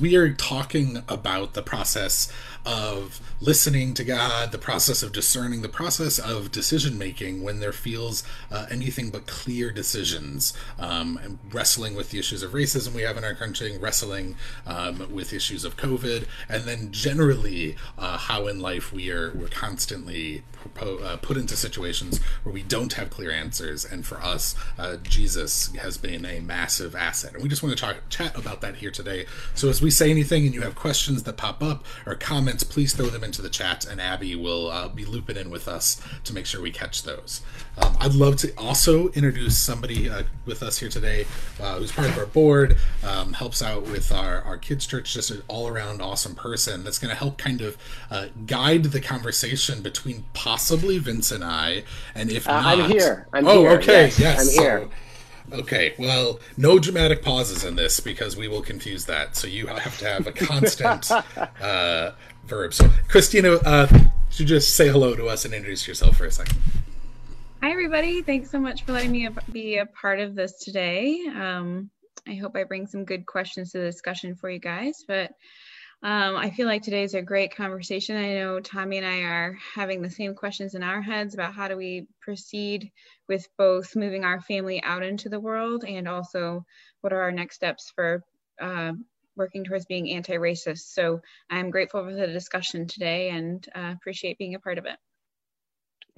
We are talking about the process of listening to God, the process of discerning, the process of decision making when there feels uh, anything but clear decisions, um, and wrestling with the issues of racism we have in our country, wrestling um, with issues of COVID, and then generally uh, how in life we are we're constantly uh, put into situations where we don't have clear answers. And for us, uh, Jesus has been a massive asset, and we just want to talk chat about that here today. So as we say anything and you have questions that pop up or comments, please throw them into the chat, and Abby will uh, be looping in with us to make sure we catch those. Um, I'd love to also introduce somebody uh, with us here today uh, who's part of our board, um, helps out with our, our kids' church, just an all around awesome person that's going to help kind of uh, guide the conversation between possibly Vince and I, and if uh, not, I'm here. I'm oh, here. okay, yes, yes, I'm here. So, Okay, well, no dramatic pauses in this because we will confuse that. So you have to have a constant uh, verb. So, Christina, uh, should you just say hello to us and introduce yourself for a second? Hi, everybody. Thanks so much for letting me be a part of this today. Um, I hope I bring some good questions to the discussion for you guys. But um, I feel like today's a great conversation. I know Tommy and I are having the same questions in our heads about how do we proceed with both moving our family out into the world and also what are our next steps for uh, working towards being anti-racist. So I'm grateful for the discussion today and uh, appreciate being a part of it.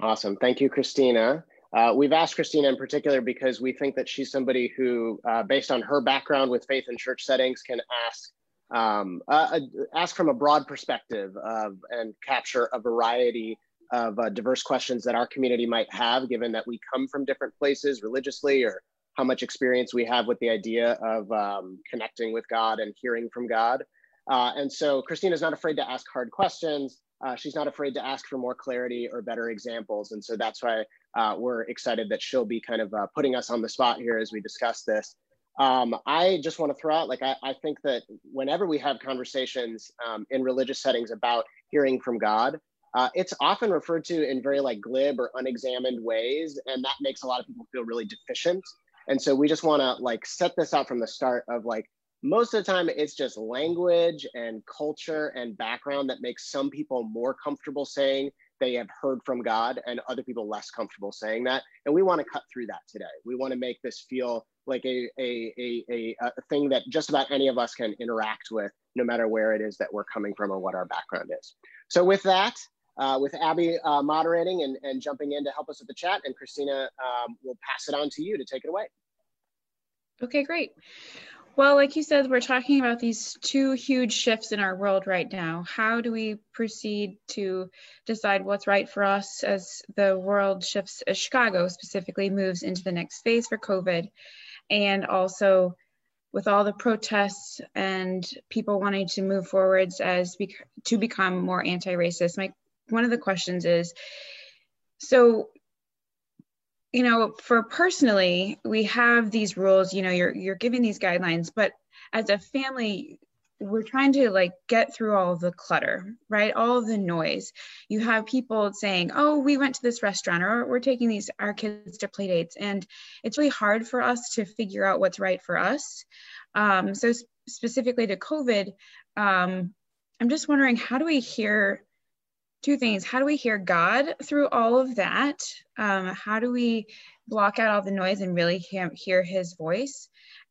Awesome. Thank you, Christina. Uh, we've asked Christina in particular because we think that she's somebody who, uh, based on her background with faith and church settings, can ask um, ask from a broad perspective of, and capture a variety of uh, diverse questions that our community might have, given that we come from different places religiously or how much experience we have with the idea of um, connecting with God and hearing from God. Uh, and so Christina's not afraid to ask hard questions. Uh, she's not afraid to ask for more clarity or better examples. And so that's why uh, we're excited that she'll be kind of putting us on the spot here as we discuss this. Um, I just want to throw out, like, I, I, think that whenever we have conversations um, in religious settings about hearing from God, uh, it's often referred to in very like glib or unexamined ways, and that makes a lot of people feel really deficient. And so we just want to like set this out from the start of like most of the time it's just language and culture and background that makes some people more comfortable saying they have heard from God and other people less comfortable saying that. And we want to cut through that today. We want to make this feel like a, a, a, a, a thing that just about any of us can interact with, no matter where it is that we're coming from or what our background is. So with that, uh, with Abby uh, moderating and, and jumping in to help us with the chat, and Christina um, will pass it on to you to take it away. Okay, great. Well, like you said, we're talking about these two huge shifts in our world right now. How do we proceed to decide what's right for us as the world shifts, as Chicago specifically moves into the next phase for COVID? And also with all the protests and people wanting to move forwards as bec- to become more anti-racist, my one of the questions is, so you know for personally we have these rules you know you're you're giving these guidelines but as a family we're trying to like get through all the clutter right? All the noise. You have people saying oh we went to this restaurant or we're taking these our kids to play dates and it's really hard for us to figure out what's right for us. Um, so sp- specifically to covid um, i'm just wondering how do we hear two things. How do we hear god through all of that? Um, how do we block out all the noise and really hear, hear his voice?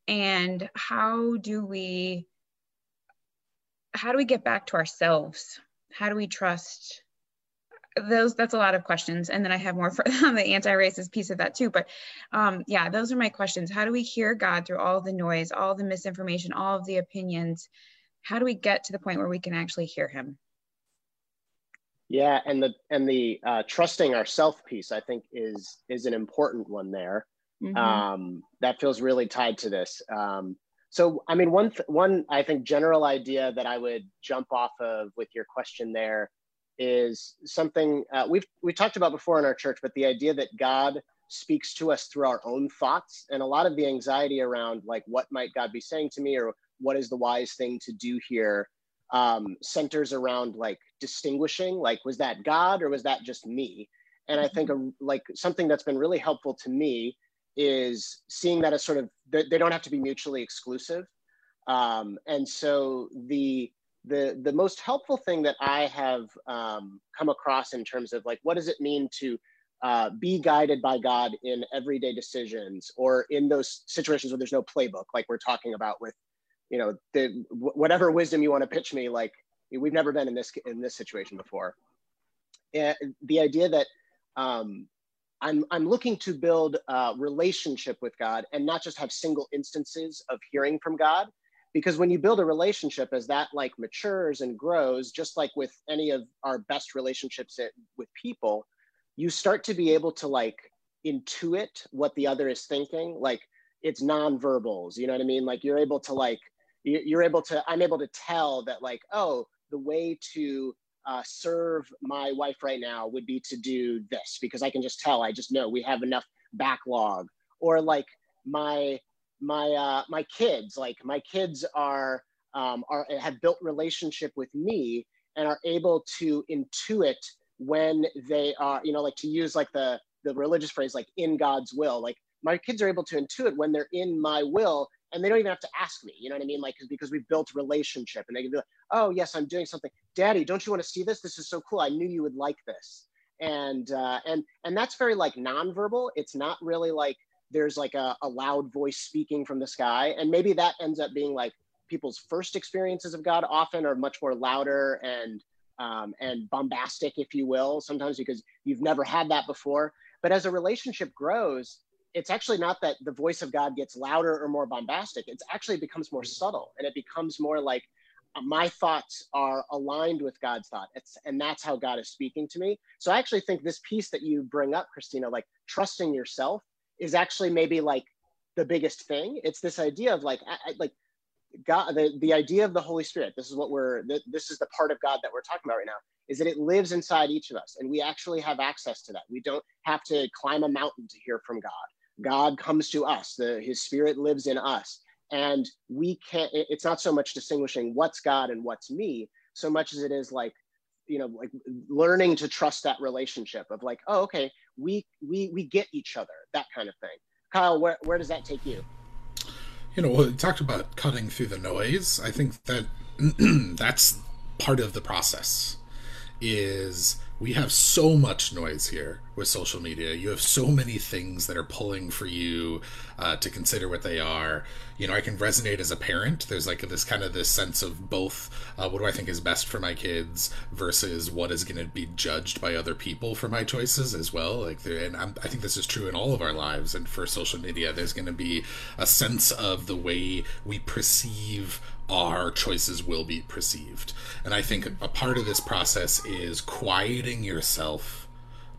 And how do we how do we get back to ourselves? How do we trust? Those that's a lot of questions. And then i have more for the anti-racist piece of that too but um, yeah those are my questions. How do we hear god through all the noise all the misinformation all of the opinions? How do we get to the point where we can actually hear him yeah, and the and the uh, trusting ourself piece, I think, is is an important one there. Mm-hmm. Um, that feels really tied to this. Um, so, I mean, one th- one I think general idea that I would jump off of with your question there is something uh, we've we talked about before in our church, but the idea that God speaks to us through our own thoughts, and a lot of the anxiety around like what might God be saying to me, or what is the wise thing to do here, um, centers around like distinguishing like was that god or was that just me? And i think a, like something that's been really helpful to me is seeing that as sort of they don't have to be mutually exclusive. Um, and so the the the most helpful thing that I have um, come across in terms of like what does it mean to uh, be guided by God in everyday decisions or in those situations where there's no playbook, like we're talking about with, you know, the whatever wisdom you want to pitch me, like we've never been in this in this situation before. And the idea that um, I'm I'm looking to build a relationship with God and not just have single instances of hearing from God, because when you build a relationship as that like matures and grows, just like with any of our best relationships with people you start to be able to like intuit what the other is thinking like it's nonverbals you know what i mean like you're able to like you're able to i'm able to tell that like oh the way to uh, serve my wife right now would be to do this because i can just tell i just know we have enough backlog or like my my uh, my kids like my kids are um, are have built relationship with me and are able to intuit when they are, you know, like to use like the the religious phrase, like in God's will. Like my kids are able to intuit when they're in my will, and they don't even have to ask me. You know what I mean? Like because we've built relationship, and they can be like, "Oh yes, I'm doing something, Daddy. Don't you want to see this? This is so cool. I knew you would like this." And uh, and and that's very like nonverbal. It's not really like there's like a, a loud voice speaking from the sky, and maybe that ends up being like people's first experiences of God often are much more louder and um, and bombastic, if you will, sometimes because you've never had that before. But as a relationship grows, it's actually not that the voice of God gets louder or more bombastic. It's actually becomes more subtle and it becomes more like uh, my thoughts are aligned with God's thought. It's, and that's how God is speaking to me. So I actually think this piece that you bring up, Christina, like trusting yourself is actually maybe like the biggest thing. It's this idea of like, I, like God, the, the idea of the Holy Spirit, this is what we're, this is the part of God that we're talking about right now, is that it lives inside each of us and we actually have access to that. We don't have to climb a mountain to hear from God. God comes to us, the, his spirit lives in us. And we can't, it's not so much distinguishing what's God and what's me, so much as it is like, you know, like learning to trust that relationship of like, oh, okay, we, we, we get each other, that kind of thing. Kyle, where, where does that take you? you know, well, we talked about cutting through the noise. I think that that's part of the process. Is we have so much noise here with social media. You have so many things that are pulling for you uh, to consider what they are. You know, I can resonate as a parent. There's like this kind of this sense of both uh, what do I think is best for my kids versus what is going to be judged by other people for my choices as well. Like, and I'm, I think this is true in all of our lives. And for social media, there's going to be a sense of the way we perceive our choices will be perceived. And I think a part of this process is quieting yourself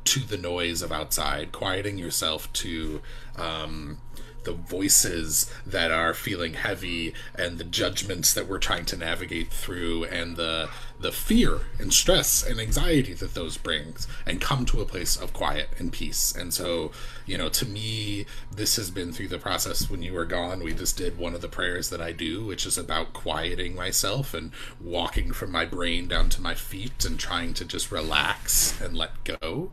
to the noise of outside, quieting yourself to um, the voices that are feeling heavy and the judgments that we're trying to navigate through and the the fear and stress and anxiety that those brings and come to a place of quiet and peace. And so you know to me this has been through the process when you were gone. We just did one of the prayers that i do which is about quieting myself and walking from my brain down to my feet and trying to just relax and let go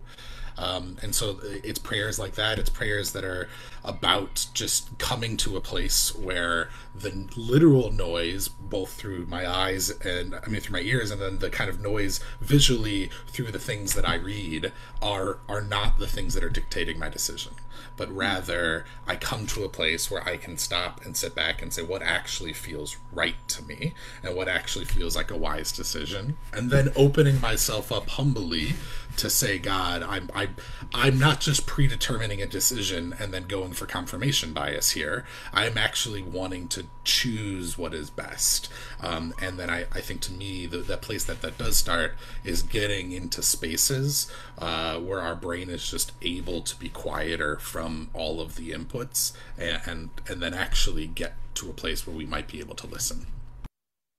um, and so it's prayers like that. It's prayers that are about just coming to a place where the literal noise, both through my eyes and I mean through my ears, and then the kind of noise visually through the things that I read, are are not the things that are dictating my decision but rather I come to a place where I can stop and sit back and say what actually feels right to me and what actually feels like a wise decision. And then opening myself up humbly to say, God, I'm I, I'm not just predetermining a decision and then going for confirmation bias here. I'm actually wanting to choose what is best. Um, and then I, I think to me the, the place that that does start is getting into spaces uh, where our brain is just able to be quieter from all of the inputs and, and and then actually get to a place where we might be able to listen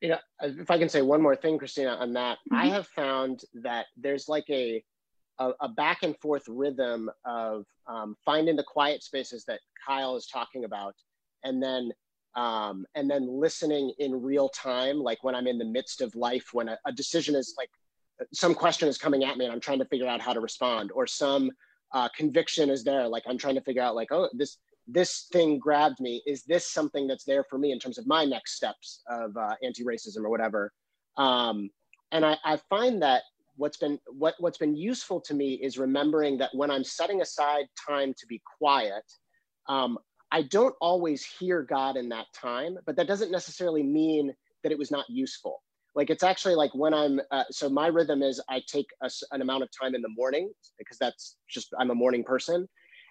you know, if I can say one more thing, Christina, on that, mm-hmm. I have found that there's like a, a, a back and forth rhythm of um, finding the quiet spaces that Kyle is talking about, and then um, and then listening in real time, like when I'm in the midst of life, when a, a, decision is like some question is coming at me and I'm trying to figure out how to respond, or some uh, conviction is there, like I'm trying to figure out, like, oh, this this thing grabbed me. Is this something that's there for me in terms of my next steps of uh, anti-racism or whatever? Um, and I, I find that what's been what what's been useful to me is remembering that when I'm setting aside time to be quiet, um, I don't always hear God in that time, but that doesn't necessarily mean that it was not useful. Like it's actually like when I'm uh, so my rhythm is I take a, an amount of time in the morning because that's just I'm a morning person,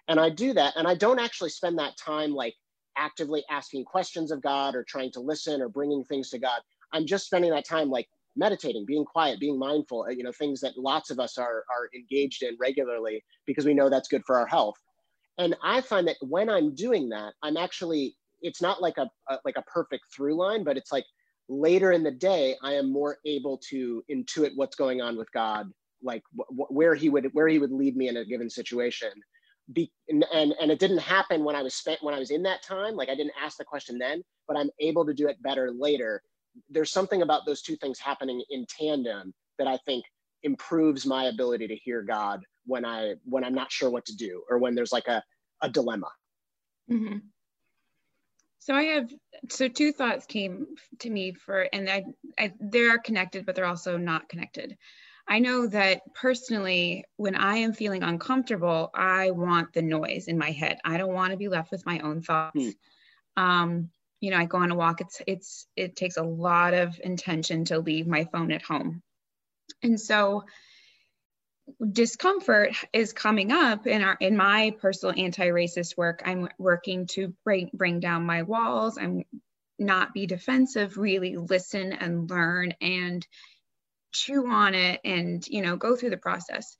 and I do that, and I don't actually spend that time like actively asking questions of God or trying to listen or bringing things to God. I'm just spending that time like meditating, being quiet, being mindful, uh, you know, things that lots of us are, are engaged in regularly because we know that's good for our health. And I find that when I'm doing that, I'm actually, it's not like a, a like a perfect through line, but it's like later in the day, I am more able to intuit what's going on with God, like wh- where he would, where he would lead me in a given situation. Be, and, and and it didn't happen when I was spent when I was in that time. Like I didn't ask the question then, but I'm able to do it better later there's something about those two things happening in tandem that I think improves my ability to hear God when I when I'm not sure what to do or when there's like a, a dilemma. Mm-hmm. So I have so two thoughts came to me for and I, I they are connected but they're also not connected. I know that personally when I am feeling uncomfortable, I want the noise in my head. I don't want to be left with my own thoughts. Hmm. Um, you know, I go on a walk, it's it's it takes a lot of intention to leave my phone at home. And so discomfort is coming up in our in my personal anti-racist work. I'm working to bring bring down my walls. I'm not be defensive, really listen and learn and chew on it and you know go through the process.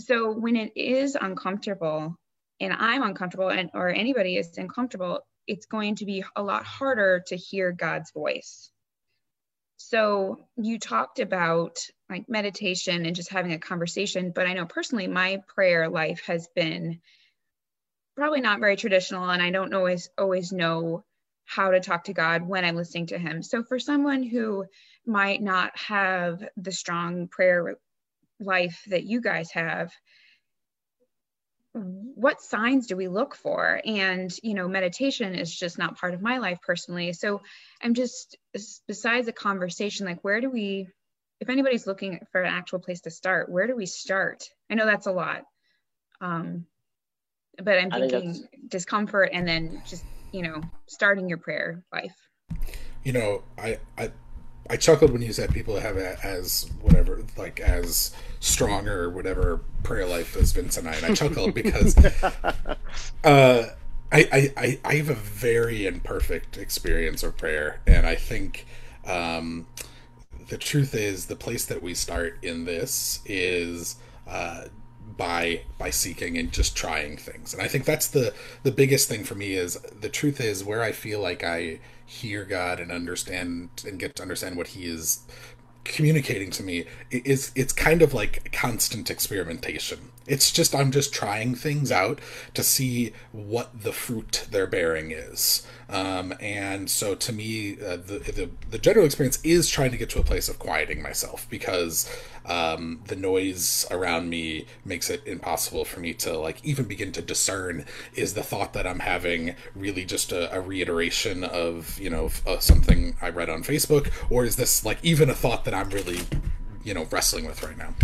So when it is uncomfortable and I'm uncomfortable and or anybody is uncomfortable, it's going to be a lot harder to hear God's voice. So you talked about like meditation and just having a conversation, but I know personally my prayer life has been probably not very traditional and I don't always always know how to talk to God when I'm listening to him. So for someone who might not have the strong prayer life that you guys have, what signs do we look for? And you know meditation is just not part of my life personally. So i'm just besides a conversation like where do we if anybody's looking for an actual place to start where do we start? I know that's a lot. Um but i'm thinking discomfort and then just you know starting your prayer life. You know i i I chuckled when you said people have it as whatever, like as strong or whatever prayer life as Vince and I. And I chuckled because uh, I, I, I have a very imperfect experience of prayer. And I think um, the truth is the place that we start in this is uh, by by seeking and just trying things. And I think that's the the biggest thing for me is the truth is where I feel like I hear God and understand and get to understand what He is communicating to me is it's kind of like constant experimentation. It's just I'm just trying things out to see what the fruit they're bearing is. Um, and so to me, uh, the, the, the general experience is trying to get to a place of quieting myself because um, the noise around me makes it impossible for me to like even begin to discern is the thought that I'm having really just a, a reiteration of you know uh, something I read on Facebook or is this like even a thought that I'm really you know wrestling with right now.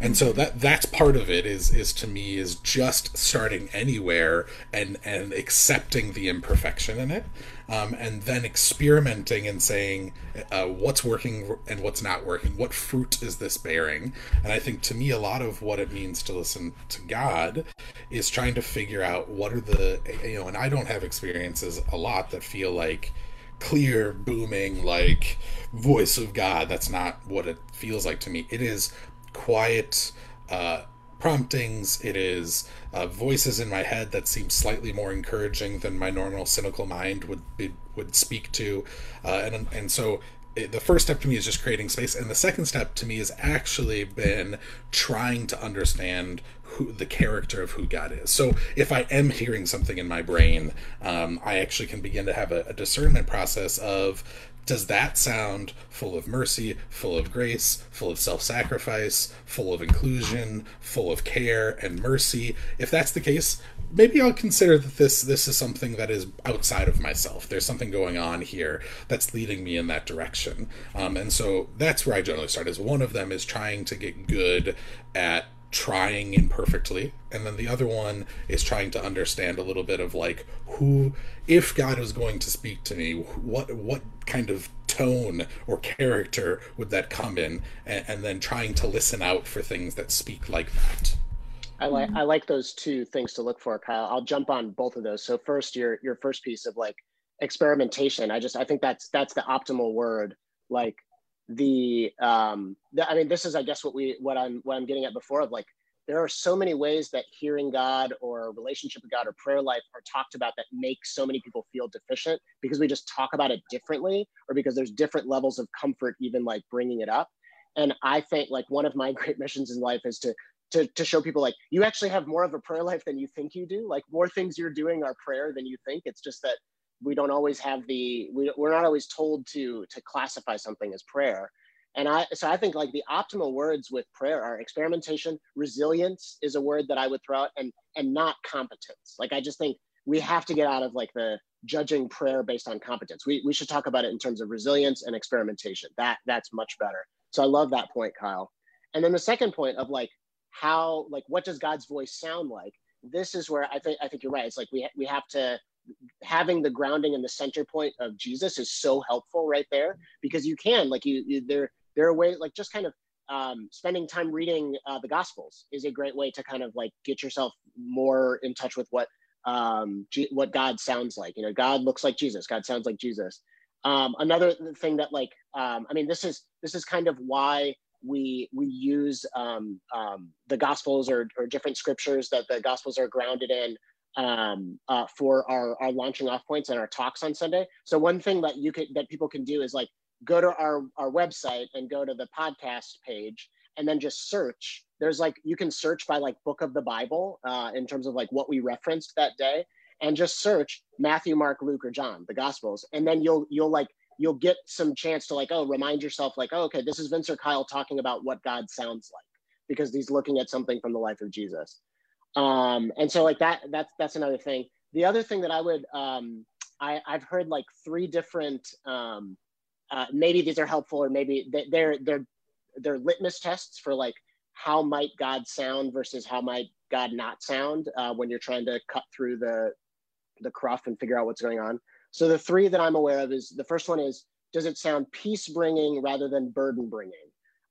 And so that that's part of it is is to me is just starting anywhere and and accepting the imperfection in it um, and then experimenting and saying uh, what's working and what's not working. What fruit is this bearing? And i think to me a lot of what it means to listen to god is trying to figure out what are the you know and i don't have experiences a lot that feel like clear, booming, like voice of God. That's not what it feels like to me. It is quiet uh, promptings. It is uh, voices in my head that seem slightly more encouraging than my normal cynical mind would be, would speak to, uh, and and so the first step to me is just creating space, and the second step to me has actually been trying to understand who the character of who God is. So if I am hearing something in my brain, um, I actually can begin to have a, a, discernment process of does that sound full of mercy, full of grace, full of self sacrifice, full of inclusion, full of care and mercy? If that's the case, maybe I'll consider that this this is something that is outside of myself. There's something going on here that's leading me in that direction, um, and so that's where I generally start. Is one of them is trying to get good at trying imperfectly and then the other one is trying to understand a little bit of like who if god was going to speak to me what what kind of tone or character would that come in and, and then trying to listen out for things that speak like that I like I like those two things to look for, Kyle. I'll jump on both of those. So first, your your first piece of like experimentation. I just I think that's that's the optimal word. Like the um the, I mean, this is I guess what we what I'm what I'm getting at before of like there are so many ways that hearing God or relationship with God or prayer life are talked about that make so many people feel deficient because we just talk about it differently or because there's different levels of comfort even like bringing it up. And I think like one of my great missions in life is to to, to show people like you actually have more of a prayer life than you think you do. Like more things you're doing are prayer than you think. It's just that we don't always have the we, we're not always told to to classify something as prayer. And i so i think like the optimal words with prayer are experimentation resilience is a word that i would throw out and and not competence. Like i just think we have to get out of like the judging prayer based on competence. We, we should talk about it in terms of resilience and experimentation. That that's much better. So i love that point kyle. And then the second point of like how like what does God's voice sound like? This is where I think I think you're right. It's like we ha- we have to having the grounding and the center point of Jesus is so helpful right there because you can like you, you there there are ways like just kind of um, spending time reading uh, the Gospels is a great way to kind of like get yourself more in touch with what um, G- what God sounds like. You know, God looks like Jesus. God sounds like Jesus. Um, another thing that like um, I mean, this is this is kind of why we we use um, um, the gospels or, or different scriptures that the gospels are grounded in um, uh, for our, our launching off points and our talks on sunday. So one thing that you could that people can do is like go to our our website and go to the podcast page and then just search. There's like you can search by like book of the bible uh, in terms of like what we referenced that day and just search matthew mark luke or john the gospels. And then you'll you'll like you'll get some chance to like, oh, remind yourself, like, oh, okay, this is Vince or Kyle talking about what God sounds like because he's looking at something from the life of Jesus. Um, and so like that, that's that's another thing. The other thing that I would um, I, I've heard like three different um, uh, maybe these are helpful or maybe they're they're they're litmus tests for like how might God sound versus how might God not sound uh, when you're trying to cut through the the cruff and figure out what's going on. So the three that I'm aware of is the first one is does it sound peace bringing rather than burden bringing?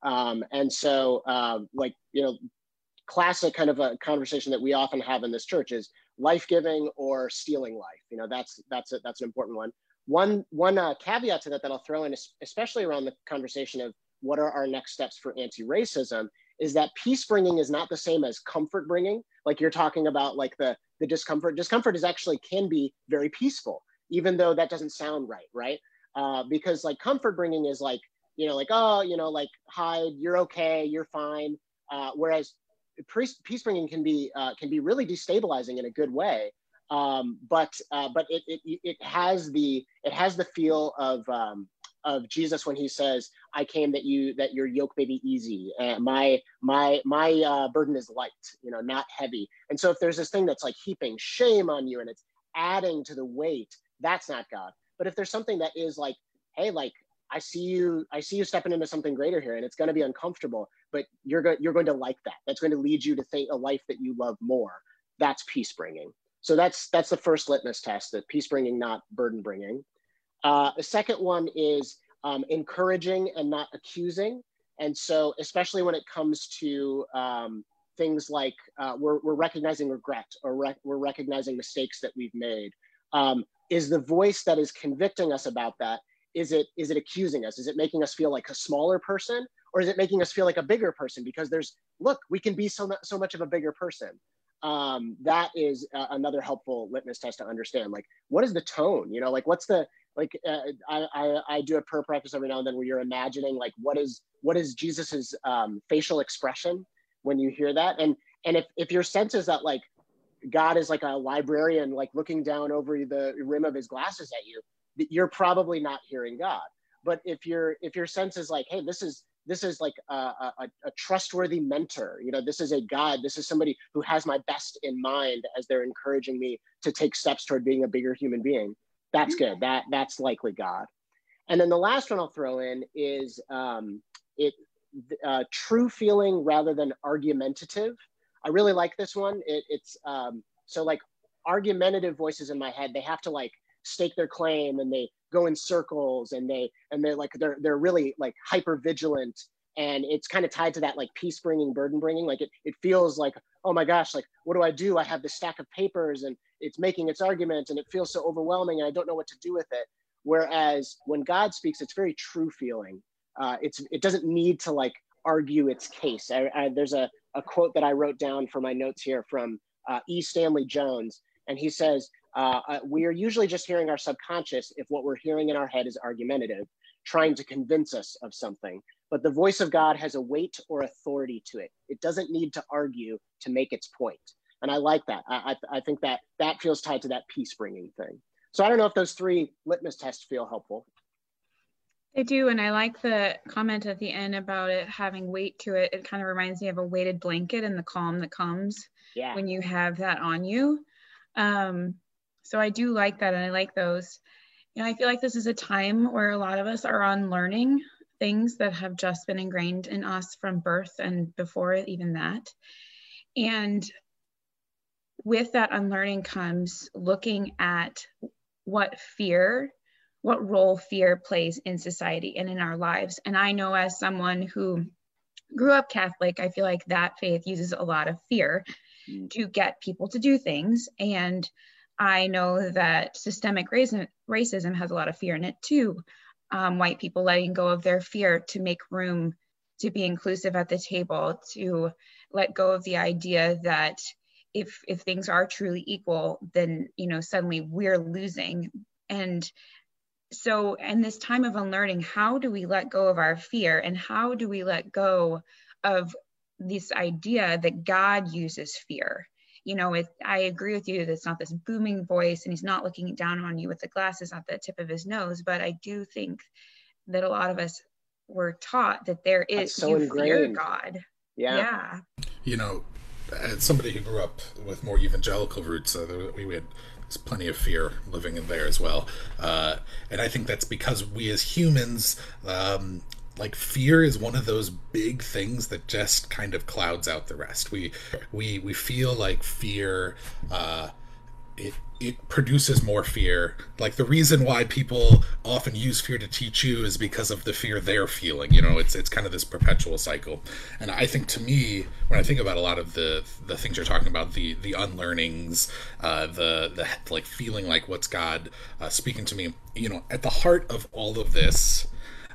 Um, and so, uh, like, you know, classic kind of a conversation that we often have in this church is life giving or stealing life. You know, that's that's a, that's an important one. One one uh, caveat to that that I'll throw in, especially around the conversation of what are our next steps for anti-racism, is that peace bringing is not the same as comfort bringing. Like you're talking about, like the the discomfort. Discomfort is actually can be very peaceful even though that doesn't sound right, right? Uh, because like comfort bringing is like, you know, like, oh, you know, like hide, you're okay, you're fine. Uh, whereas peace bringing can be uh, can be really destabilizing in a good way. Um, but uh, but it, it it has the it has the feel of um, of Jesus when he says, "I came that you that your yoke may be easy, and my my my uh, burden is light, you know, not heavy." And so if there's this thing that's like heaping shame on you and it's adding to the weight, that's not God. But if there's something that is like, hey, like I see you, I see you stepping into something greater here, and it's going to be uncomfortable, but you're going, you're going to like that. That's going to lead you to think a life that you love more. That's peace bringing. So that's that's the first litmus test: that peace bringing, not burden bringing. Uh, the second one is um, encouraging and not accusing. And so, especially when it comes to um, things like uh, we're, we're recognizing regret or rec- we're recognizing mistakes that we've made. Um, is the voice that is convicting us about that is it is it accusing us? Is it making us feel like a smaller person or is it making us feel like a bigger person? Because there's look we can be so, so much of a bigger person. Um, that is uh, another helpful litmus test to understand like what is the tone? You know like what's the like uh, I, I, I do a prayer practice every now and then where you're imagining like what is what is jesus's um, facial expression when you hear that? And and if if your sense is that like God is like a librarian, like looking down over the rim of his glasses at you, you're probably not hearing God. but if your if your sense is like hey this is this is like a, a, a, trustworthy mentor you know this is a god this is somebody who has my best in mind as they're encouraging me to take steps toward being a bigger human being that's good. That that's likely god. And then the last one i'll throw in is um, it uh, true feeling rather than argumentative i really like this one. It, it's um, so like argumentative voices in my head they have to like stake their claim and they go in circles and they and they're like they're they're really like hyper vigilant and it's kind of tied to that like peace bringing burden bringing. Like it, it feels like oh my gosh like what do i do? I have this stack of papers and it's making its argument and it feels so overwhelming and i don't know what to do with it. Whereas when god speaks it's very true feeling. Uh, it's it doesn't need to like argue its case. I, I, there's a, a quote that i wrote down for my notes here from uh, e stanley jones and he says uh, uh, we are usually just hearing our subconscious if what we're hearing in our head is argumentative, trying to convince us of something. But the voice of God has a weight or authority to it. It doesn't need to argue to make its point. And I like that. I, I, I think that that feels tied to that peace bringing thing. So I don't know if those three litmus tests feel helpful. I do. And I like the comment at the end about it having weight to it. It kind of reminds me of a weighted blanket and the calm that comes yeah. when you have that on you. Um, so I do like that and I like those. You know, I feel like this is a time where a lot of us are unlearning things that have just been ingrained in us from birth and before even that. And with that unlearning comes looking at what fear, what role fear plays in society and in our lives. And I know as someone who grew up Catholic, I feel like that faith uses a lot of fear mm. to get people to do things. And I know that systemic racism has a lot of fear in it too. Um, white people letting go of their fear to make room to be inclusive at the table, to let go of the idea that if if things are truly equal, then you know suddenly we're losing. And so, in this time of unlearning, how do we let go of our fear, and how do we let go of this idea that God uses fear? you know, it, I agree with you that it's not this booming voice and he's not looking down on you with the glasses at the tip of his nose. But I do think that a lot of us were taught that there is so you fear God. Yeah. Yeah. You know, as somebody who grew up with more evangelical roots, uh, we had plenty of fear living in there as well. Uh, and I think that's because we as humans um, like fear is one of those big things that just kind of clouds out the rest we we we feel like fear uh it it produces more fear. Like the reason why people often use fear to teach you is because of the fear they're feeling you know? It's it's kind of this perpetual cycle. And i think to me when i think about a lot of the the things you're talking about the the unlearnings uh the the like feeling like what's god uh, speaking to me you know at the heart of all of this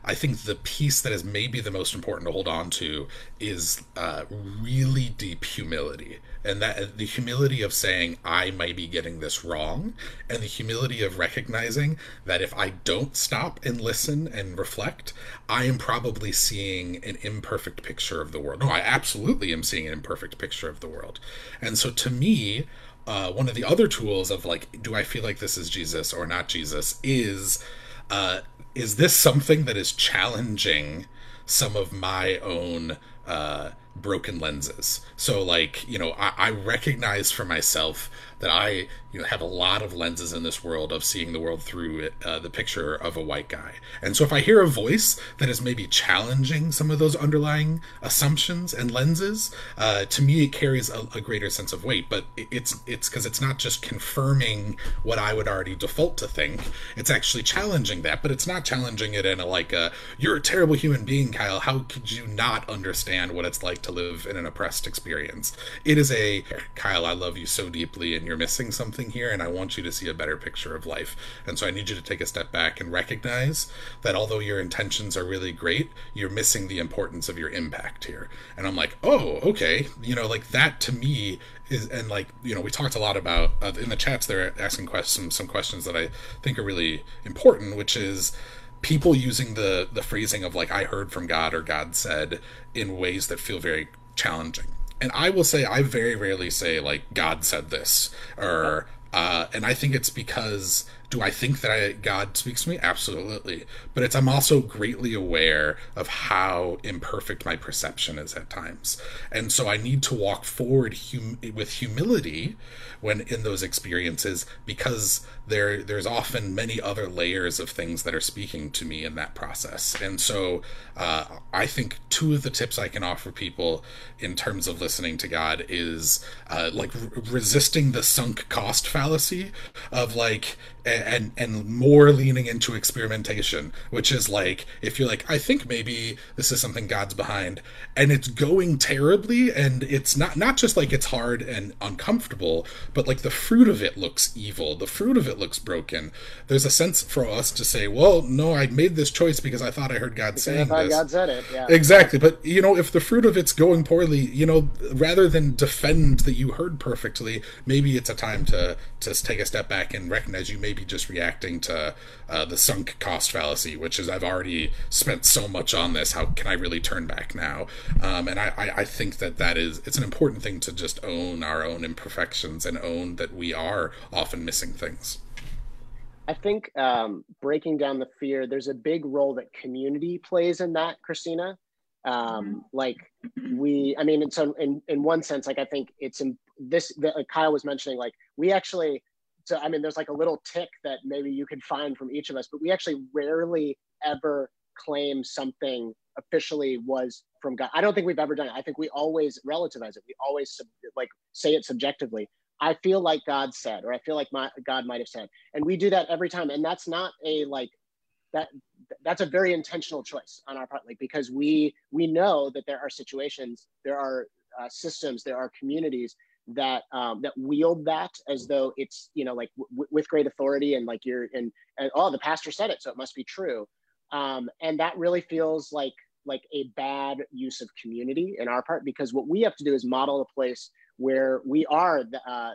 I think the piece that is maybe the most important to hold on to is uh, really deep humility, and that the humility of saying I might be getting this wrong, and the humility of recognizing that if I don't stop and listen and reflect, I am probably seeing an imperfect picture of the world. No, I absolutely am seeing an imperfect picture of the world, and so to me. Uh, one of the other tools of like, do I feel like this is Jesus or not Jesus is uh, is this something that is challenging some of my own uh, broken lenses? So, like, you know, I, I recognize for myself that I you know have a lot of lenses in this world of seeing the world through uh, the picture of a white guy. And so if I hear a voice that is maybe challenging some of those underlying assumptions and lenses, uh, to me it carries a, a, greater sense of weight. But it's it's because it's not just confirming what I would already default to think. It's actually challenging that, but it's not challenging it in a like a you're a terrible human being, Kyle. How could you not understand what it's like to live in an oppressed experience? It is a Kyle, I love you so deeply, and you're missing something something here and I want you to see a better picture of life. And so I need you to take a step back and recognize that although your intentions are really great, you're missing the importance of your impact here. And I'm like, oh, okay. You know, like that to me is, and like, you know, we talked a lot about uh, in the chats, they're asking questions, some questions that I think are really important, which is, people using the the phrasing of like I heard from God or God said in ways that feel very challenging. And I will say I very rarely say like God said this or uh, and I think it's because do I think that I, God speaks to me? Absolutely. But it's I'm also greatly aware of how imperfect my perception is at times. And so I need to walk forward hum- with humility when in those experiences because there there's often many other layers of things that are speaking to me in that process. And so uh, I think two of the tips I can offer people in terms of listening to God is uh, like re- resisting the sunk cost fallacy of like and and more leaning into experimentation which is like if you're like i think maybe this is something god's behind and it's going terribly and it's not not just like it's hard and uncomfortable but like the fruit of it looks evil the fruit of it looks broken there's a sense for us to say well no i made this choice because i thought i heard god because saying this god said it yeah exactly but you know if the fruit of it's going poorly you know rather than defend that you heard perfectly maybe it's a time to to take a step back and recognize you may maybe just reacting to uh, the sunk cost fallacy, which is I've already spent so much on this. How can I really turn back now? Um, and I, I, I think that that is it's an important thing to just own our own imperfections and own that we are often missing things. I think um, breaking down the fear, there's a big role that community plays in that, Christina. Um, mm-hmm. like we, I mean, in some, in, in one sense, like I think it's in this, the, like Kyle was mentioning, like we actually, so i mean there's like a little tick that maybe you could find from each of us but we actually rarely ever claim something officially was from god. I don't think we've ever done it. I think we always relativize it. We always sub- like say it subjectively i feel like god said or i feel like my god might have said. And we do that every time. And that's not a like that that's a very intentional choice on our part like because we we know that there are situations there are uh, systems there are communities that um, that wield that as though it's you know like w- with great authority and like you're and, and oh the pastor said it so it must be true. Um, and that really feels like like a bad use of community in our part because what we have to do is model a place where we are uh, uh,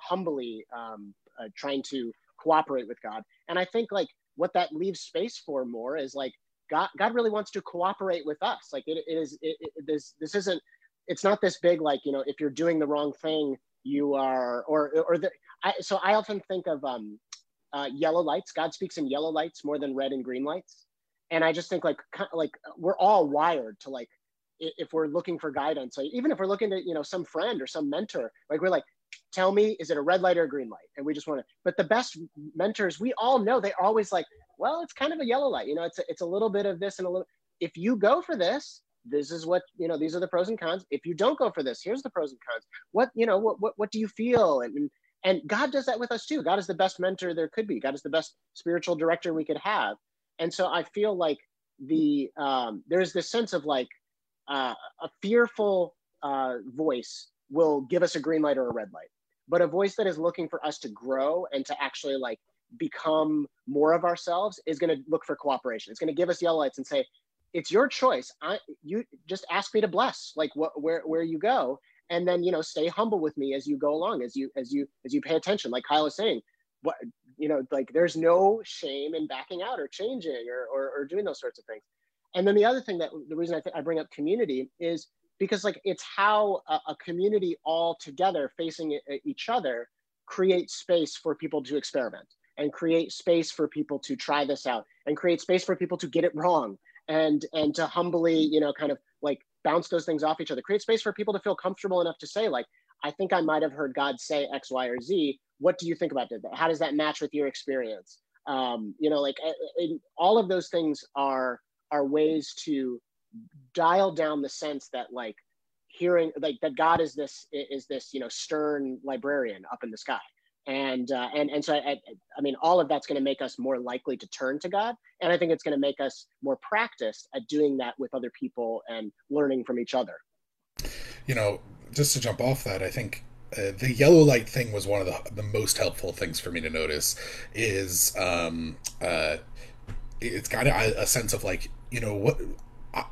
humbly um, uh, trying to cooperate with God. And I think like what that leaves space for more is like God, God really wants to cooperate with us. Like it, it is, it, it, this, this isn't it's not this big like you know if you're doing the wrong thing you are or or the I, so i often think of um uh, yellow lights. God speaks in yellow lights more than red and green lights. And i just think like like we're all wired to like if we're looking for guidance like even if we're looking at you know some friend or some mentor like we're like tell me is it a red light or a green light? And we just want to but the best mentors we all know they're always like well it's kind of a yellow light you know it's a, it's a little bit of this and a little if you go for this this is what you know these are the pros and cons. If you don't go for this here's the pros and cons. What you know what what, what do you feel? And and god does that with us too. God is the best mentor there could be. God is the best spiritual director we could have. And so i feel like the um, there's this sense of like uh, a fearful uh, voice will give us a green light or a red light but a voice that is looking for us to grow and to actually like become more of ourselves is going to look for cooperation it's going to give us yellow lights and say it's your choice. I you just ask me to bless like what where where you go, and then you know stay humble with me as you go along, as you as you as you pay attention. Like Kyle is saying, what you know like there's no shame in backing out or changing or or, or doing those sorts of things. And then the other thing that the reason I think I bring up community is because like it's how a, a community all together facing each other creates space for people to experiment and create space for people to try this out and create space for people to get it wrong and and to humbly you know kind of like bounce those things off each other create space for people to feel comfortable enough to say like i think i might have heard god say x y or z. What do you think about that? How does that match with your experience? Um, you know like all of those things are are ways to dial down the sense that like hearing like that god is this is this you know stern librarian up in the sky. And uh, and and so I, I mean all of that's going to make us more likely to turn to god. And i think it's going to make us more practiced at doing that with other people and learning from each other. You know just to jump off that i think uh, the yellow light thing was one of the, the most helpful things for me to notice is um uh it's got a, a sense of like you know what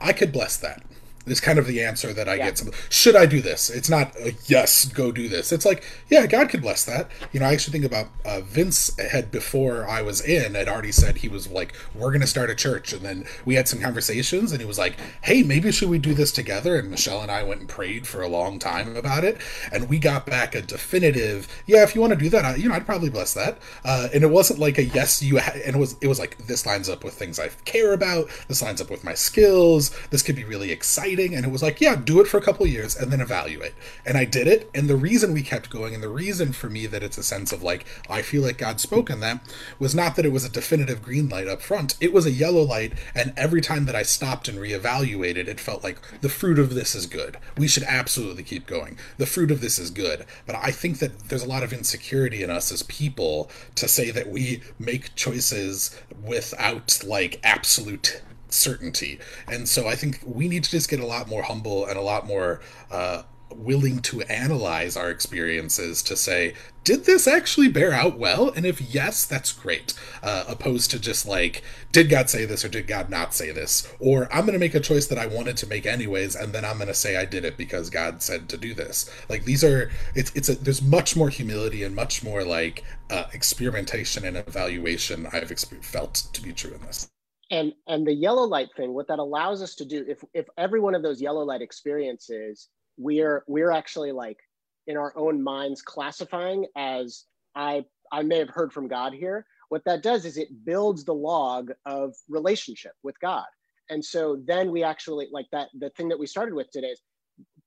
I, could bless that is kind of the answer that I yeah. get. Some, should I do this? It's not a, yes, go do this. It's like, yeah, God could bless that. You know, I actually think about uh, Vince had before I was in had already said he was like, we're going to start a church, and then we had some conversations, and he was like, hey, maybe should we do this together? And Michelle and I went and prayed for a long time about it, and we got back a definitive, yeah, if you want to do that, I, you know, I'd probably bless that. Uh, and it wasn't like a yes, you, ha-, and it was it was like this lines up with things I care about. This lines up with my skills. This could be really exciting and it was like yeah do it for a couple years and then evaluate. And i did it and the reason we kept going and the reason for me that it's a sense of like i feel like god spoke in that was not that it was a definitive green light up front. It was a yellow light and every time that i stopped and reevaluated it felt like the fruit of this is good. We should absolutely keep going. The fruit of this is good. But i think that there's a lot of insecurity in us as people to say that we make choices without like absolute certainty. And so I think we need to just get a lot more humble and a lot more uh, willing to analyze our experiences to say, did this actually bear out well? And if yes, that's great. Uh, opposed to just like, did God say this or did God not say this? Or I'm going to make a choice that I wanted to make anyways, and then I'm going to say I did it because God said to do this. Like these are, it's it's a, there's much more humility and much more like uh, experimentation and evaluation I've exp- felt to be true in this and and the yellow light thing what that allows us to do if if every one of those yellow light experiences we're we're actually like in our own minds classifying as i i may have heard from god here. What that does is it builds the log of relationship with god. And so then we actually like that the thing that we started with today is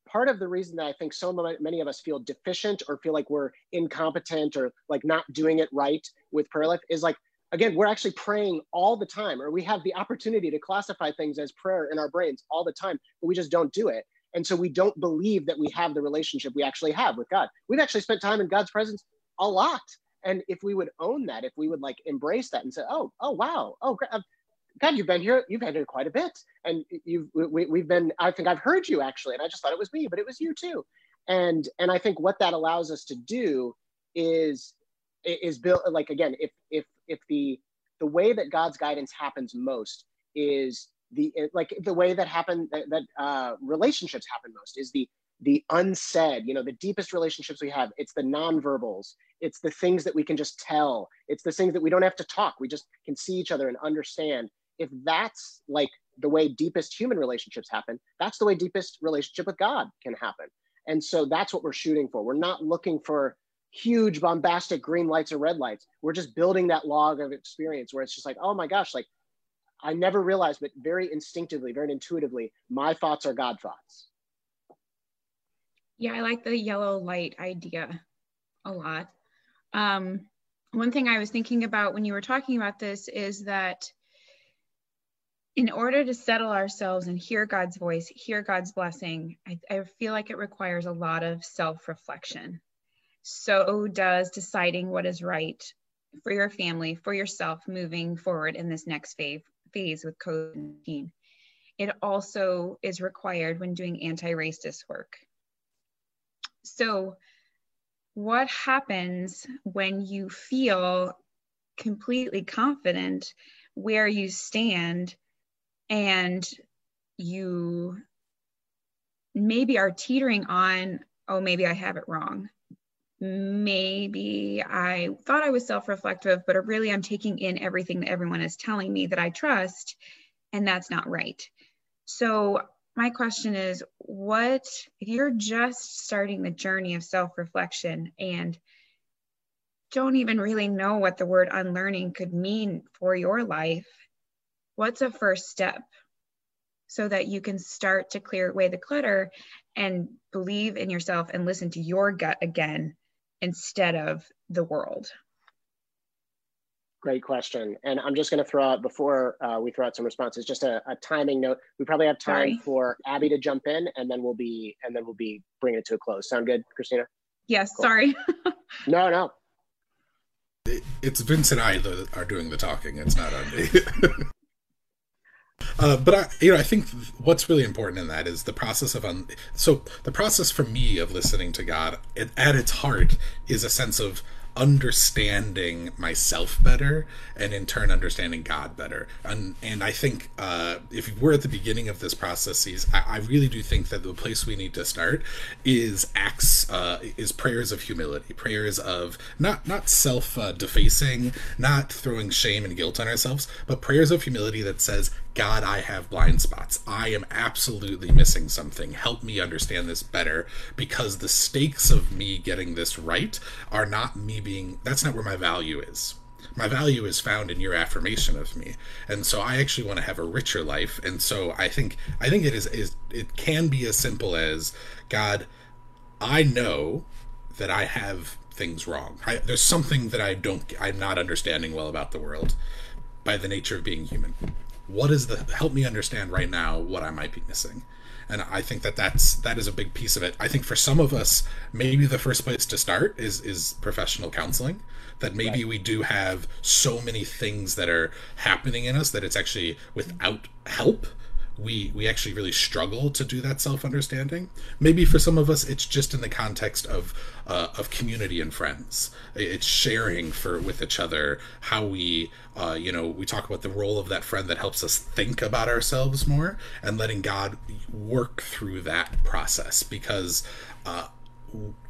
part of the reason that i think so many of us feel deficient or feel like we're incompetent or like not doing it right with prayer life is like again, we're actually praying all the time, or we have the opportunity to classify things as prayer in our brains all the time, but we just don't do it. And so we don't believe that we have the relationship we actually have with God. We've actually spent time in God's presence a lot. And if we would own that, if we would like embrace that and say, oh, oh, wow, oh, uh, God, you've been here, you've been here quite a bit. And you've, we, we've been, I think I've heard you actually, and I just thought it was me, but it was you too. And, and I think what that allows us to do is is built like again if if if the the way that god's guidance happens most is the like the way that happen that, that uh, relationships happen most is the the unsaid you know the deepest relationships we have. It's the nonverbals. It's the things that we can just tell. It's the things that we don't have to talk. We just can see each other and understand. If that's like the way deepest human relationships happen that's the way deepest relationship with god can happen. And so that's what we're shooting for. We're not looking for huge bombastic green lights or red lights. We're just building that log of experience where it's just like, oh my gosh, like I never realized, but very instinctively, very intuitively, my thoughts are God thoughts. Yeah, I like the yellow light idea a lot. Um, one thing I was thinking about when you were talking about this is that in order to settle ourselves and hear God's voice, hear God's blessing, I, I feel like it requires a lot of self reflection so does deciding what is right for your family, for yourself moving forward in this next phase, phase with COVID 19. It also is required when doing anti racist work. So, what happens when you feel completely confident where you stand and you maybe are teetering on, oh, maybe I have it wrong? Maybe I thought I was self reflective, but really I'm taking in everything that everyone is telling me that I trust, and that's not right. So, my question is what if you're just starting the journey of self reflection and don't even really know what the word unlearning could mean for your life? What's a first step so that you can start to clear away the clutter and believe in yourself and listen to your gut again instead of the world? Great question. And I'm just going to throw out, before uh, we throw out some responses, just a, a timing note. We probably have time Sorry. for Abby to jump in and then we'll be, and then we'll be bringing it to a close. Sound good, Christina? Yes, cool. sorry. no, no. It's Vince and I that are doing the talking. It's not on me. Uh, but I, you know, I think what's really important in that is the process of un- so the process for me of listening to God it, at its heart is a sense of understanding myself better and in turn understanding God better. And and I think uh, if we're at the beginning of this processes, I, I, really do think that the place we need to start is acts uh, is prayers of humility, prayers of not not self uh, defacing, not throwing shame and guilt on ourselves, but prayers of humility that says, God, I have blind spots. I am absolutely missing something. Help me understand this better because the stakes of me getting this right are not me being, that's not where my value is. My value is found in your affirmation of me. And so I actually want to have a richer life. And so I think, I think it is, is it can be as simple as God, I know that I have things wrong. I, there's something that I don't, I'm not understanding well about the world by the nature of being human what is the help me understand right now what I might be missing and I think that that's that is a big piece of it. I think for some of us, maybe the first place to start is is professional counseling. That maybe right. we do have so many things that are happening in us that it's actually without help we we actually really struggle to do that self understanding. Maybe for some of us, it's just in the context of uh, of community and friends. It's sharing for with each other how we uh, you know we talk about the role of that friend that helps us think about ourselves more and letting God work through that process because. Uh,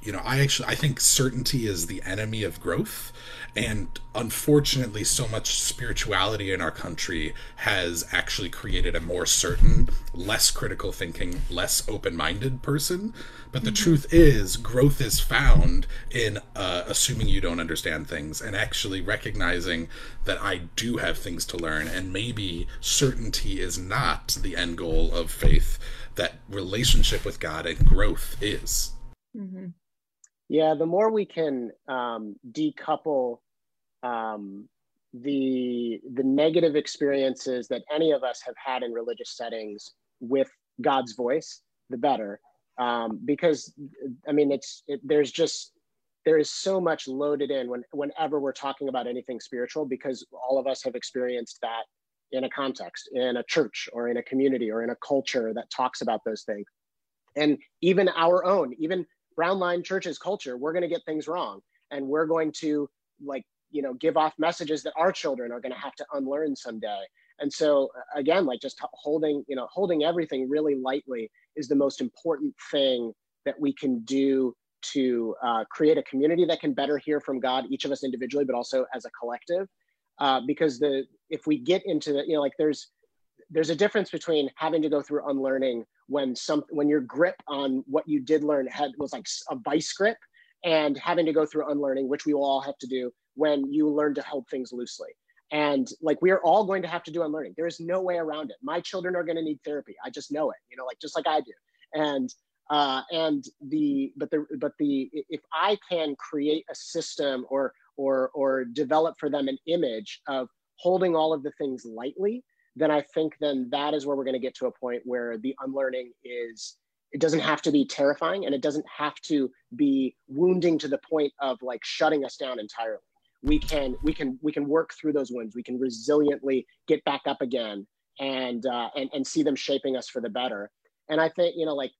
you know, I actually I think certainty is the enemy of growth and unfortunately, so much spirituality in our country has actually created a more certain, less critical thinking, less open minded person. But the mm-hmm. truth is, growth is found in uh, assuming you don't understand things and actually recognizing that I do have things to learn. And maybe certainty is not the end goal of faith, that relationship with God and growth is. Mm-hmm. Yeah, the more we can um, decouple um, the the negative experiences that any of us have had in religious settings with God's voice, the better. Um, because I mean, it's it, there's just there is so much loaded in when whenever we're talking about anything spiritual, because all of us have experienced that in a context, in a church or in a community or in a culture that talks about those things, and even our own, even Brown Line Church's culture, we're going to get things wrong, and we're going to like you know give off messages that our children are going to have to unlearn someday. And so again like just holding you know holding everything really lightly is the most important thing that we can do to uh, create a community that can better hear from god each of us individually but also as a collective. Uh, because the if we get into the you know like there's there's a difference between having to go through unlearning when some when your grip on what you did learn had was like a vice grip and having to go through unlearning which we will all have to do when you learn to hold things loosely. And like we are all going to have to do unlearning. There is no way around it. My children are going to need therapy. I just know it, you know, like just like I do. And uh, and the but the but the if I can create a system or or or develop for them an image of holding all of the things lightly, then I think then that is where we're going to get to a point where the unlearning is it doesn't have to be terrifying and it doesn't have to be wounding to the point of like shutting us down entirely we can we can we can work through those wounds. We can resiliently get back up again and uh, and and see them shaping us for the better. And I think you know like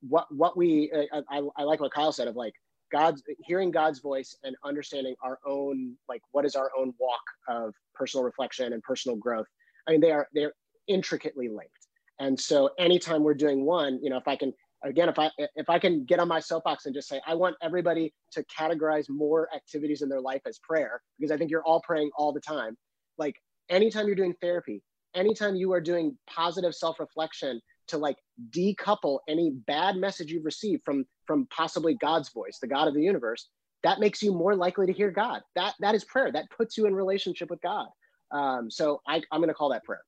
what what we uh, I, I like what Kyle said of like God's hearing God's voice and understanding our own like what is our own walk of personal reflection and personal growth. I mean they are they're intricately linked. And so anytime we're doing one, you know, if I can again if i if i can get on my soapbox and just say i want everybody to categorize more activities in their life as prayer because i think you're all praying all the time. Like anytime you're doing therapy anytime you are doing positive self-reflection to like decouple any bad message you've received from from possibly god's voice the god of the universe that makes you more likely to hear god. That that is prayer. That puts you in relationship with god. Um, so I, i'm going to call that prayer.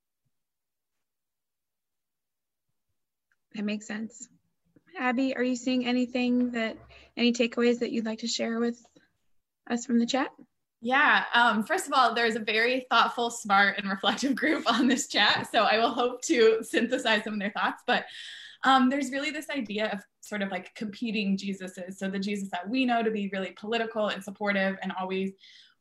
That makes sense Abby, are you seeing anything that, any takeaways that you'd like to share with us from the chat? Yeah, um, first of all, there's a very thoughtful, smart, and reflective group on this chat. So I will hope to synthesize some of their thoughts. But um, there's really this idea of sort of like competing Jesuses. So the Jesus that we know to be really political and supportive and always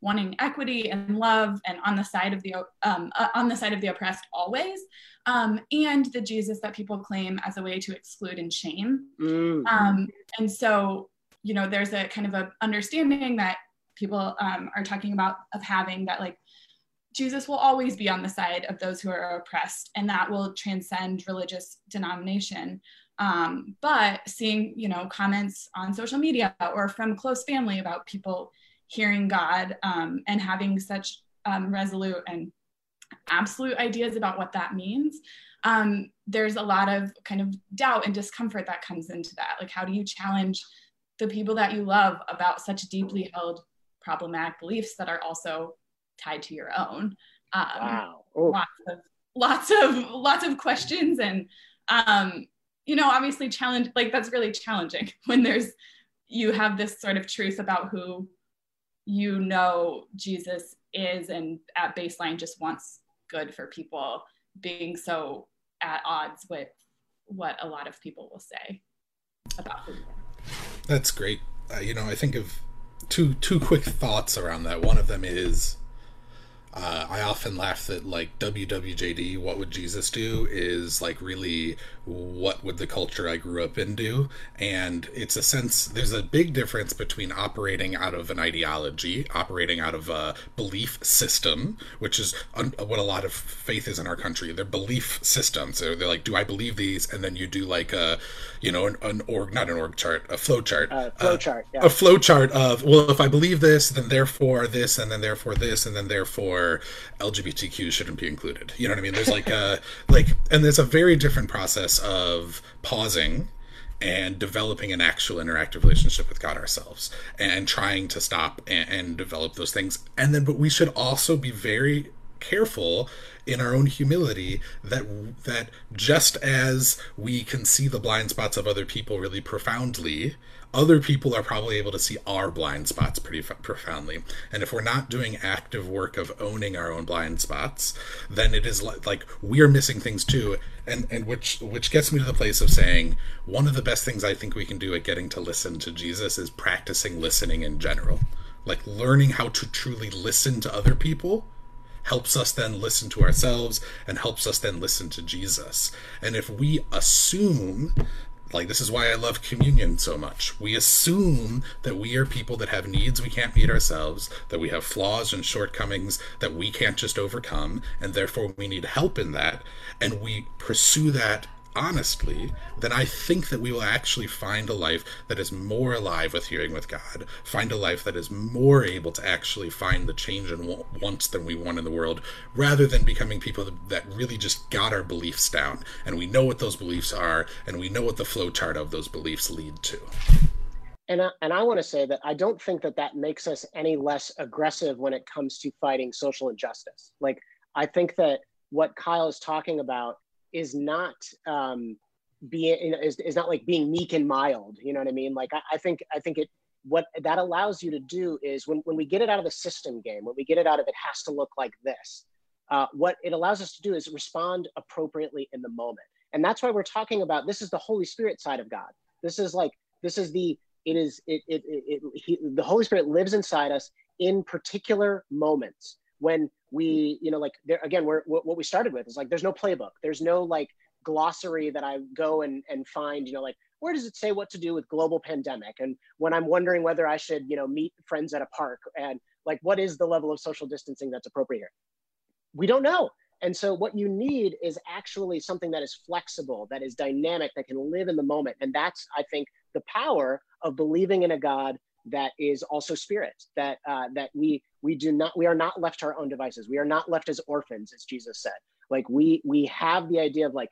wanting equity and love and on the side of the um, uh, on the side of the oppressed always um, and the jesus that people claim as a way to exclude and shame mm-hmm. um, and so you know there's a kind of a understanding that people um, are talking about of having that like Jesus will always be on the side of those who are oppressed, and that will transcend religious denomination. Um, but seeing, you know, comments on social media or from close family about people hearing God um, and having such um, resolute and absolute ideas about what that means, um, there's a lot of kind of doubt and discomfort that comes into that. Like, how do you challenge the people that you love about such deeply held problematic beliefs that are also tied to your own? Um, wow. Lots of lots of lots of questions and um, you know obviously challenge like that's really challenging when there's you have this sort of truth about who you know Jesus is and at baseline just wants good for people being so at odds with what a lot of people will say about who That's great. Uh, you know, I think of two two quick thoughts around that. One of them is uh, I often laugh that like WWJD, what would Jesus do, is like really what would the culture I grew up in do? And it's a sense, there's a big difference between operating out of an ideology, operating out of a belief system, which is un- what a lot of faith is in our country. They're belief systems. They're, they're like, do I believe these? And then you do like a, you know, an, an org, not an org chart, a flow chart. Uh, flow uh, chart, yeah. A flow chart of, well, if I believe this, then therefore this, and then therefore this, and then therefore LGBTQ shouldn't be included. You know what I mean? There's like uh, a like, and there's a very different process of pausing and developing an actual interactive relationship with God ourselves and trying to stop and, and develop those things. And then, but we should also be very careful in our own humility that that just as we can see the blind spots of other people really profoundly other people are probably able to see our blind spots pretty f- profoundly. And if we're not doing active work of owning our own blind spots, then it is like, like we're missing things too. And and which which gets me to the place of saying one of the best things I think we can do at getting to listen to Jesus is practicing listening in general. Like learning how to truly listen to other people helps us then listen to ourselves and helps us then listen to Jesus. And if we assume like this is why I love communion so much. We assume that we are people that have needs we can't meet ourselves, that we have flaws and shortcomings that we can't just overcome, and therefore we need help in that, and we pursue that honestly, then I think that we will actually find a life that is more alive with hearing with God, find a life that is more able to actually find the change and wants than we want in the world, rather than becoming people that really just got our beliefs down and we know what those beliefs are and we know what the flow chart of those beliefs lead to. And I, and I want to say that I don't think that that makes us any less aggressive when it comes to fighting social injustice. Like, I think that what Kyle is talking about is not um, being is, is not like being meek and mild. You know what I mean? Like I, I think I think it what that allows you to do is when, when we get it out of the system game, when we get it out of it has to look like this. Uh, what it allows us to do is respond appropriately in the moment. And that's why we're talking about this is the Holy Spirit side of God. This is like, this is the, it is, it, it, it, it he, the Holy Spirit lives inside us in particular moments when we you know like there again we're what we started with is like there's no playbook. There's no like glossary that i go and and find you know like where does it say what to do with global pandemic? And when i'm wondering whether i should you know meet friends at a park and like what is the level of social distancing that's appropriate here? We don't know. And so what you need is actually something that is flexible that is dynamic that can live in the moment. And that's i think the power of believing in a god that is also spirit that uh, that we we do not we are not left to our own devices. We are not left as orphans as jesus said. Like we we have the idea of like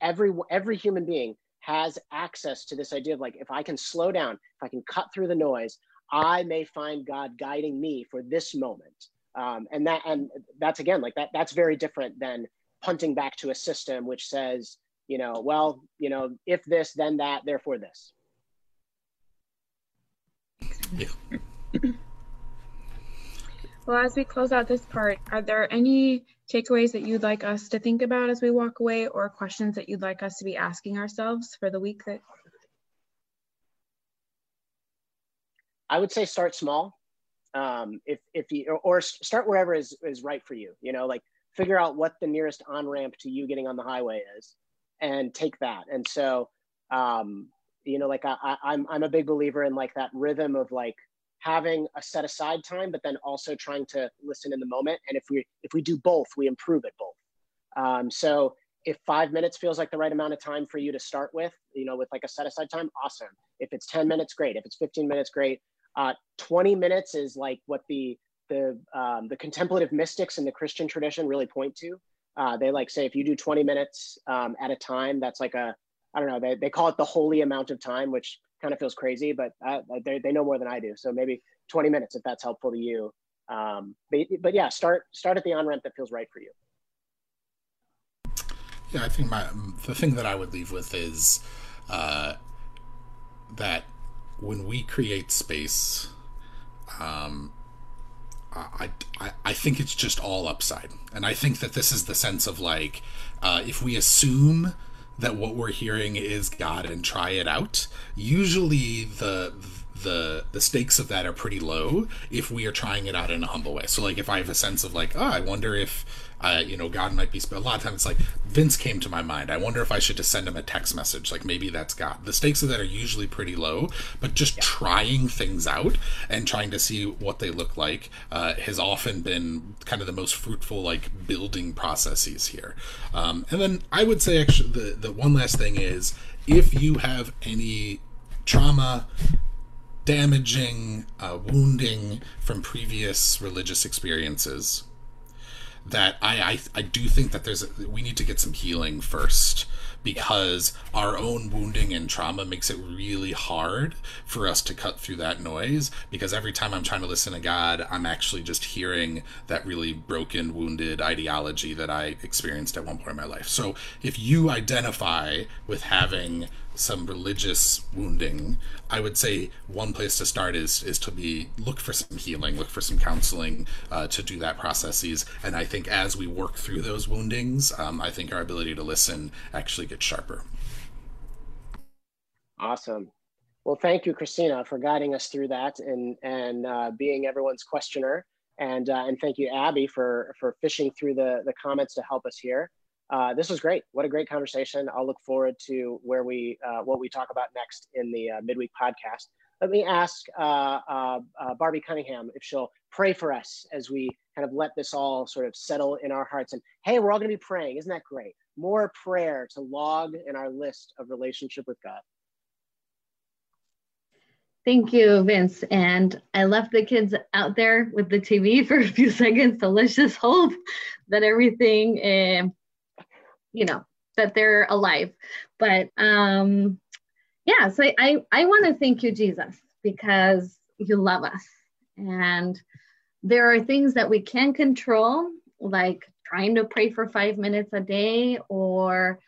every every human being has access to this idea of like if i can slow down if i can cut through the noise i may find god guiding me for this moment. Um, and that and that's again like that that's very different than punting back to a system which says you know well you know if this then that therefore this yeah well, as we close out this part, are there any takeaways that you'd like us to think about as we walk away or questions that you'd like us to be asking ourselves for the week that I would say start small. Um, if if you or, or start wherever is is right for you. You know, like figure out what the nearest on ramp to you getting on the highway is, and take that. And so, um, you know, like I, I I'm I'm a big believer in like that rhythm of like having a set aside time, but then also trying to listen in the moment. And if we if we do both, we improve at both. Um, so if five minutes feels like the right amount of time for you to start with, you know, with like a set aside time, awesome. If it's 10 minutes, great. If it's 15 minutes, great. Uh, 20 minutes is like what the the um, the contemplative mystics in the Christian tradition really point to. Uh, they like say if you do 20 minutes um, at a time, that's like a I don't know. They, they call it the holy amount of time, which kind of feels crazy, but uh, they, they know more than I do. So maybe 20 minutes if that's helpful to you. Um, but, but yeah, start start at the on ramp that feels right for you. Yeah, I think my the thing that I would leave with is uh, that when we create space, um, I, I, I think it's just all upside. And I think that this is the sense of like, uh, if we assume that what we're hearing is God and try it out, usually the the the stakes of that are pretty low if we are trying it out in a humble way. So like if I have a sense of like, oh, I wonder if uh, you know, God might be. A lot of times, it's like Vince came to my mind. I wonder if I should just send him a text message. Like maybe that's God. The stakes of that are usually pretty low, but just yeah. trying things out and trying to see what they look like uh, has often been kind of the most fruitful, like building processes here. Um, and then I would say, actually, the the one last thing is if you have any trauma damaging, uh, wounding from previous religious experiences that I, I I do think that there's a, we need to get some healing first because our own wounding and trauma makes it really hard for us to cut through that noise because every time I'm trying to listen to God, I'm actually just hearing that really broken, wounded ideology that I experienced at one point in my life. So if you identify with having some religious wounding, I would say one place to start is is to be look for some healing, look for some counseling uh, to do that processes. And I think as we work through those woundings, um, I think our ability to listen actually gets sharper. Awesome. Well, thank you, Christina, for guiding us through that and and uh, being everyone's questioner. And uh, and thank you, Abby, for for fishing through the the comments to help us here uh, this was great. What a great conversation. I'll look forward to where we, uh, what we talk about next in the uh, midweek podcast. Let me ask uh, uh, uh, Barbie Cunningham if she'll pray for us as we kind of let this all sort of settle in our hearts. And hey, we're all going to be praying. Isn't that great? More prayer to log in our list of relationship with God. Thank you, Vince. And I left the kids out there with the TV for a few seconds. So let's just hope that everything um, you know that they're alive. But um yeah so i i want to thank you jesus because you love us. And there are things that we can control like trying to pray for five minutes a day or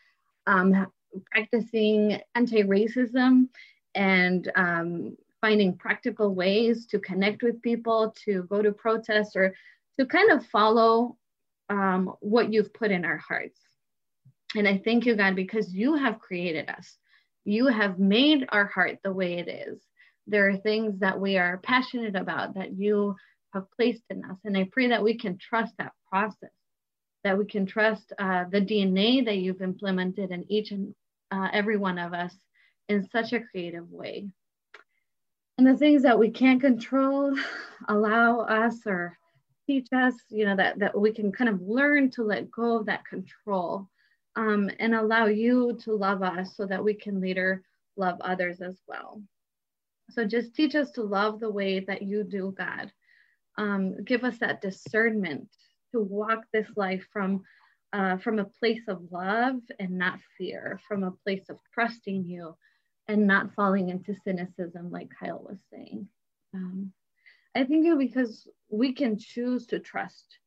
um, practicing anti-racism and um, finding practical ways to connect with people to go to protests or to kind of follow um, what you've put in our hearts and I thank you, God, because you have created us. You have made our heart the way it is. There are things that we are passionate about that you have placed in us. And I pray that we can trust that process, that we can trust uh, the DNA that you've implemented in each and uh, every one of us in such a creative way. And the things that we can't control, allow us or teach us, you know, that, that we can kind of learn to let go of that control um, and allow you to love us so that we can later love others as well. So just teach us to love the way that you do, God. Um, give us that discernment to walk this life from uh, from a place of love and not fear, from a place of trusting you and not falling into cynicism, like Kyle was saying. Um, I think because we can choose to trust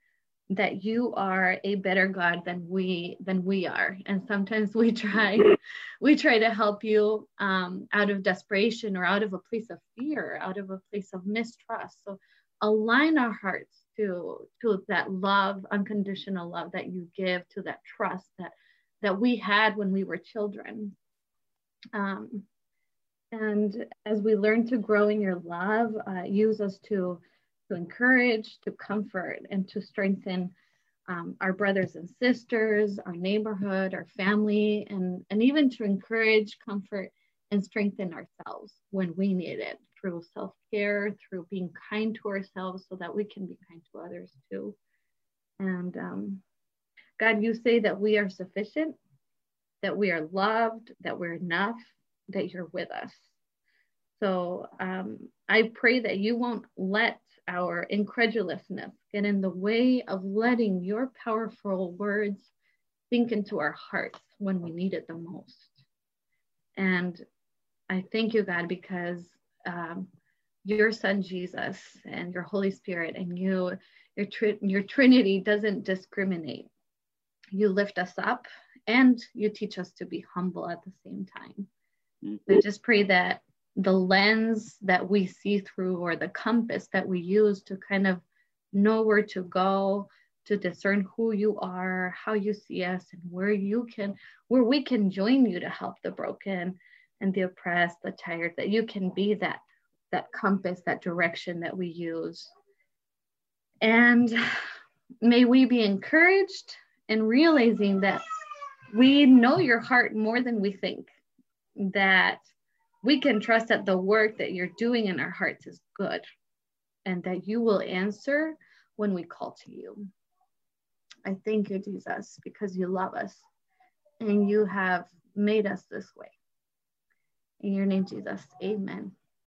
that you are a better god than we than we are. And sometimes we try we try to help you um, out of desperation or out of a place of fear out of a place of mistrust. So align our hearts to to that love unconditional love that you give to that trust that that we had when we were children. Um, and as we learn to grow in your love uh, use us to to encourage, to comfort, and to strengthen um, our brothers and sisters, our neighborhood, our family, and, and even to encourage, comfort, and strengthen ourselves when we need it through self care, through being kind to ourselves so that we can be kind to others too. And um, God, you say that we are sufficient, that we are loved, that we're enough, that you're with us. So um, I pray that you won't let our incredulousness get in the way of letting your powerful words sink into our hearts when we need it the most. And I thank you, God, because um, your son Jesus and your Holy Spirit and you, your, tri- your Trinity doesn't discriminate. You lift us up and you teach us to be humble at the same time. Mm-hmm. I just pray that the lens that we see through or the compass that we use to kind of know where to go to discern who you are how you see us and where you can where we can join you to help the broken and the oppressed the tired that you can be that that compass that direction that we use. And may we be encouraged in realizing that we know your heart more than we think that we can trust that the work that you're doing in our hearts is good and that you will answer when we call to you. I thank you, Jesus, because you love us and you have made us this way. In your name, Jesus, amen.